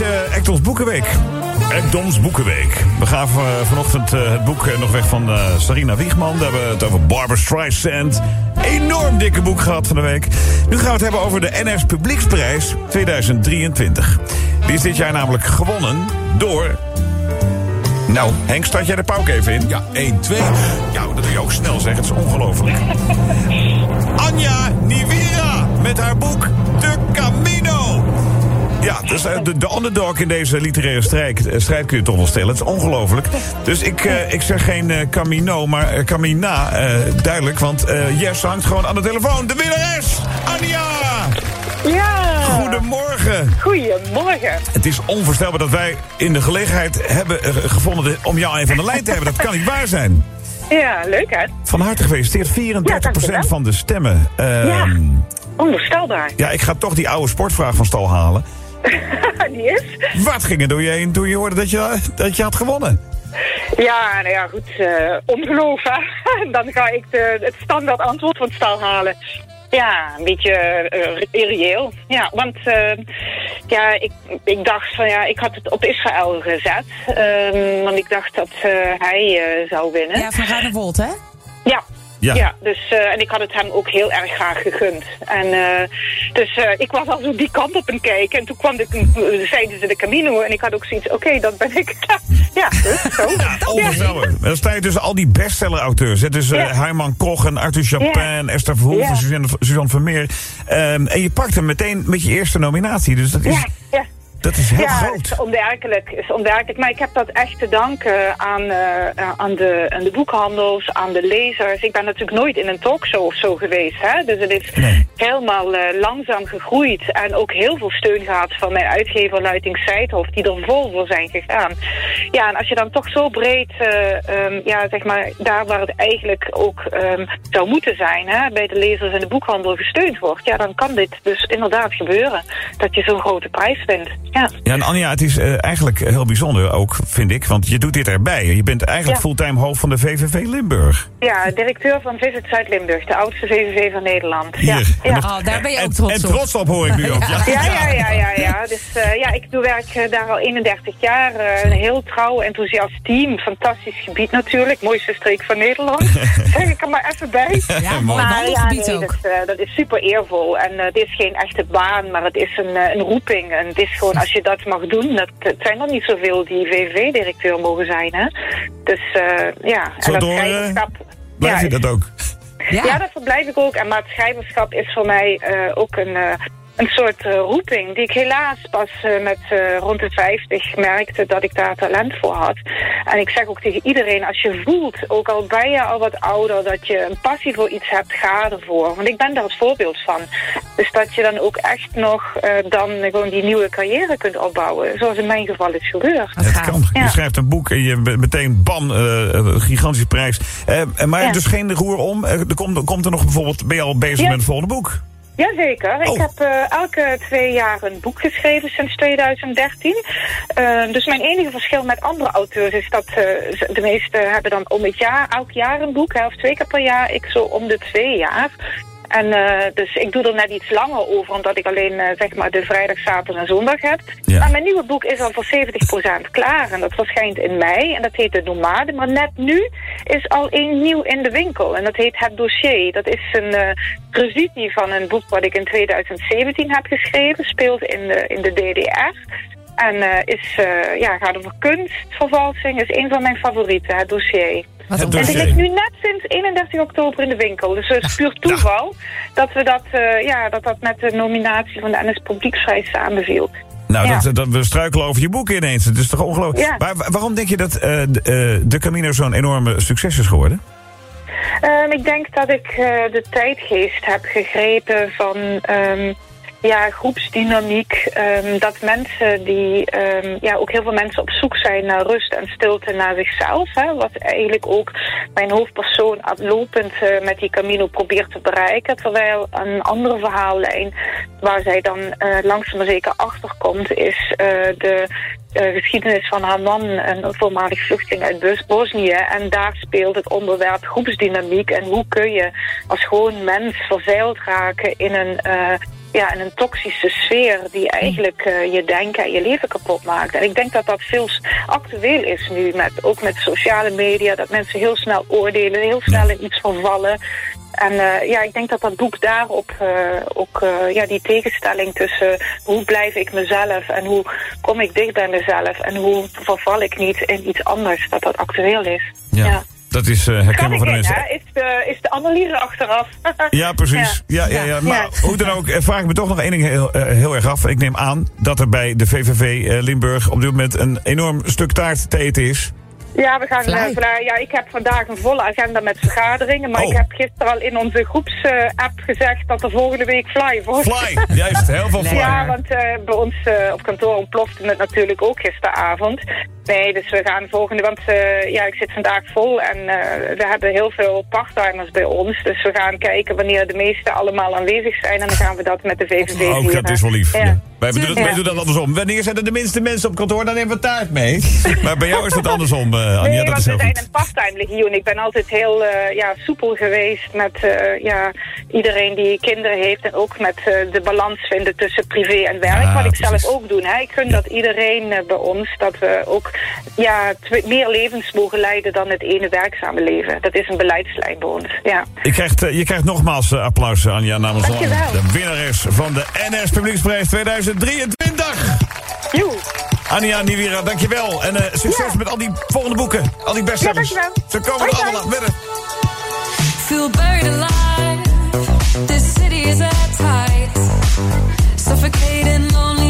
uh, Ectons Boekenweek. Ectons Boekenweek. We gaven uh, vanochtend uh, het boek nog weg van Sarina Wiegman. We hebben het over Barbara Streisand. Enorm dikke boek gehad van de week. Nu gaan we het hebben over de NS Publieksprijs 2023. Die is dit jaar namelijk gewonnen door... Nou, Henk, start jij de pauk even in? Ja, 1, 2. Ja, dat doe je ook snel zeg. Het is ongelooflijk. Anja Nivira met haar boek dus de, de underdog in deze literaire strijd, strijd kun je toch wel stellen. Het is ongelooflijk. Dus ik, uh, ik zeg geen uh, Camino, maar Camina. duidelijk, want Jess hangt gewoon aan de telefoon. De winnares, Anja! Ja! Goedemorgen. Goedemorgen. Het is onvoorstelbaar dat wij in de gelegenheid hebben gevonden om jou even aan de lijn te hebben. Dat kan niet waar zijn. Ja, leuk hè? Van harte gefeliciteerd. 34% ja, van de stemmen. Uh, ja, onvoorstelbaar. Ja, ik ga toch die oude sportvraag van stal halen. die is? Wat ging er door je heen toen je hoorde dat je, dat je had gewonnen? Ja, nou ja, goed. Uh, ongeloof, hè. Dan ga ik de, het standaard antwoord van stal halen. Ja, een beetje uh, irreëel. Ja, want uh, ja, ik, ik dacht van ja, ik had het op Israël gezet. Uh, want ik dacht dat uh, hij zou winnen. Ja, van Radewold, hè? Ja, ja. ja, dus, uh, en ik had het hem ook heel erg graag gegund. En uh, dus uh, ik was al zo die kant op een kijken. En toen kwam de, zeiden ze de Camino. En ik had ook zoiets, oké, okay, dat ben ik. ja, dus zo. Ja, onvoorstelbaar. Ja. Dan sta je tussen al die bestseller-auteurs. Dus ja. Herman Koch en Arthur Chapin, Esther Verhoeven, ja. Suzanne, Suzanne Vermeer. Um, en je pakt hem meteen met je eerste nominatie. Dus dat is... Ja, ja. Dat is heel ja, groot. Het is onwerkelijk, is onwerkelijk. Maar ik heb dat echt te danken aan, uh, aan, de, aan de boekhandels, aan de lezers. Ik ben natuurlijk nooit in een talkshow of zo geweest. Hè? Dus het is nee. helemaal uh, langzaam gegroeid. En ook heel veel steun gehad van mijn uitgever Luiting Seidhof, die er vol voor zijn gegaan. Ja, en als je dan toch zo breed, uh, um, ja, zeg maar, daar waar het eigenlijk ook um, zou moeten zijn, hè, bij de lezers en de boekhandel gesteund wordt, ja, dan kan dit dus inderdaad gebeuren. Dat je zo'n grote prijs wint. Ja. ja, en Anja, het is uh, eigenlijk heel bijzonder ook, vind ik. Want je doet dit erbij. Je bent eigenlijk ja. fulltime hoofd van de VVV Limburg. Ja, directeur van Visit Zuid-Limburg. De oudste VVV van Nederland. Hier. Ja. ja. Oh, daar ben je ook trots en, op. En trots op hoor ik nu ook. Ja, ja, ja. ja, ja, ja. Dus uh, ja, ik doe werk daar al 31 jaar. Uh, een heel trouw, enthousiast team. Fantastisch gebied natuurlijk. Mooiste streek van Nederland. zeg ik er maar even bij. Ja, mooi. Maar, ja, nee, dat, uh, dat, is super eervol. En het is geen echte baan, maar het is een, een roeping. En het is gewoon, als je dat mag doen, dat, het zijn er niet zoveel die VVV-directeur mogen zijn. Hè? Dus uh, ja, Zo en dat door, schrijverschap... Blijf je dat ook? Ja. ja, dat verblijf ik ook. En maar het schrijverschap is voor mij uh, ook een... Uh, een soort uh, roeping die ik helaas pas uh, met uh, rond de 50 merkte dat ik daar talent voor had. En ik zeg ook tegen iedereen, als je voelt, ook al ben je al wat ouder, dat je een passie voor iets hebt, ga ervoor. Want ik ben daar het voorbeeld van. Dus dat je dan ook echt nog dan gewoon die nieuwe carrière kunt opbouwen. Zoals in mijn geval is gebeurd. Het kan. Ja. Je schrijft een boek en je meteen bam, gigantische prijs. maar ja. dus geen roer om. Er komt, komt er nog bijvoorbeeld, ben je al bezig ja. met het volgende boek? Jazeker. Oh. Ik heb uh, elke twee jaar een boek geschreven sinds 2013. Uh, dus mijn enige verschil met andere auteurs is dat uh, de meeste hebben dan om het jaar, elk jaar een boek, hè, of twee keer per jaar. Ik zo om de twee jaar. En uh, dus ik doe er net iets langer over, omdat ik alleen uh, zeg maar de vrijdag, zaterdag en zondag heb. Ja. Maar mijn nieuwe boek is al voor 70% klaar en dat verschijnt in mei en dat heet De Nomade. Maar net nu is al één nieuw in de winkel en dat heet Het Dossier. Dat is een uh, revisitie van een boek wat ik in 2017 heb geschreven, speelt in de, in de DDR. En uh, is, uh, ja, gaat over kunstvervalsing, is een van mijn favorieten, het dossier. Het en die ligt nu net sinds 31 oktober in de winkel. Dus het is puur toeval dat we dat, uh, ja, dat, dat met de nominatie van de NS Publieksprijs samenviel. Nou, ja. dat, dat, we struikelen over je boek ineens. Het is toch ongelooflijk. Ja. Maar waarom denk je dat de, de Camino zo'n enorme succes is geworden? Um, ik denk dat ik de tijdgeest heb gegrepen van... Um, ja, groepsdynamiek. Um, dat mensen die, um, ja, ook heel veel mensen op zoek zijn naar rust en stilte naar zichzelf. Hè, wat eigenlijk ook mijn hoofdpersoon lopend uh, met die Camino probeert te bereiken. Terwijl een andere verhaallijn waar zij dan uh, langzaam maar zeker achterkomt is uh, de geschiedenis van haar man, een voormalig vluchteling uit Bosnië. En daar speelt het onderwerp groepsdynamiek. En hoe kun je als gewoon mens verzeild raken in een ja, in een toxische sfeer die eigenlijk eh, je denken en je leven kapot maakt. En ik denk dat dat veel actueel is nu, met, ook met sociale media, dat mensen heel snel oordelen, heel snel in iets vervallen. En uh, ja, ik denk dat dat boek daarop uh, ook uh, ja, die tegenstelling tussen hoe blijf ik mezelf en hoe kom ik dicht bij mezelf en hoe verval ik niet in iets anders, dat dat actueel is. ja. ja. Dat is uh, herkenbaar voor de mensen. Hè? Is de, is de Annelier achteraf. ja, precies. Ja. Ja, ja, ja. Maar hoe dan ook, vraag ik me toch nog één ding heel, heel erg af. Ik neem aan dat er bij de VVV Limburg op dit moment een enorm stuk taart te eten is. Ja, we gaan, uh, ja, ik heb vandaag een volle agenda met vergaderingen. Maar Oh. ik heb gisteren al in onze groepsapp gezegd dat er volgende week fly wordt. Fly, juist, heel veel fly. Ja, want uh, bij ons uh, op kantoor ontplofte het natuurlijk ook gisteravond. Nee, dus we gaan volgende, want ja, ik zit vandaag vol en we hebben heel veel parttimers bij ons. Dus we gaan kijken wanneer de meesten allemaal aanwezig zijn en dan gaan we dat met de VVV Oh, dat is wel lief. Ja. Ja. Wij, doen het, Ja. wij doen dat andersom. Wanneer zijn er de minste mensen op kantoor, dan nemen we taart mee. maar bij jou is het andersom, uh, Anja, Nee, dat want is we heel zijn goed. een part-time legioen. Ik ben altijd heel uh, ja, soepel geweest met uh, ja, iedereen die kinderen heeft. En ook met uh, de balans vinden tussen privé en werk. Ja, wat ik precies. zelf ook doe. Hè. Ik gun dat iedereen uh, bij ons, dat we ook ja, meer levens mogen leiden dan het ene werkzame leven. Dat is een beleidslijn bij ons. Ja. Je krijgt, uh, je krijgt nogmaals uh, applaus, Anja, namens Dankjewel. de winnares van de NS Publieksprijs 2023. Joe. Anja Niwira, dankjewel. En uh, succes Ja. met al die volgende boeken, al die bestsellers. Ja, dankjewel. Ze komen er allemaal binnen. Feel buried alive. This city is at tight. Suffocating, lonely.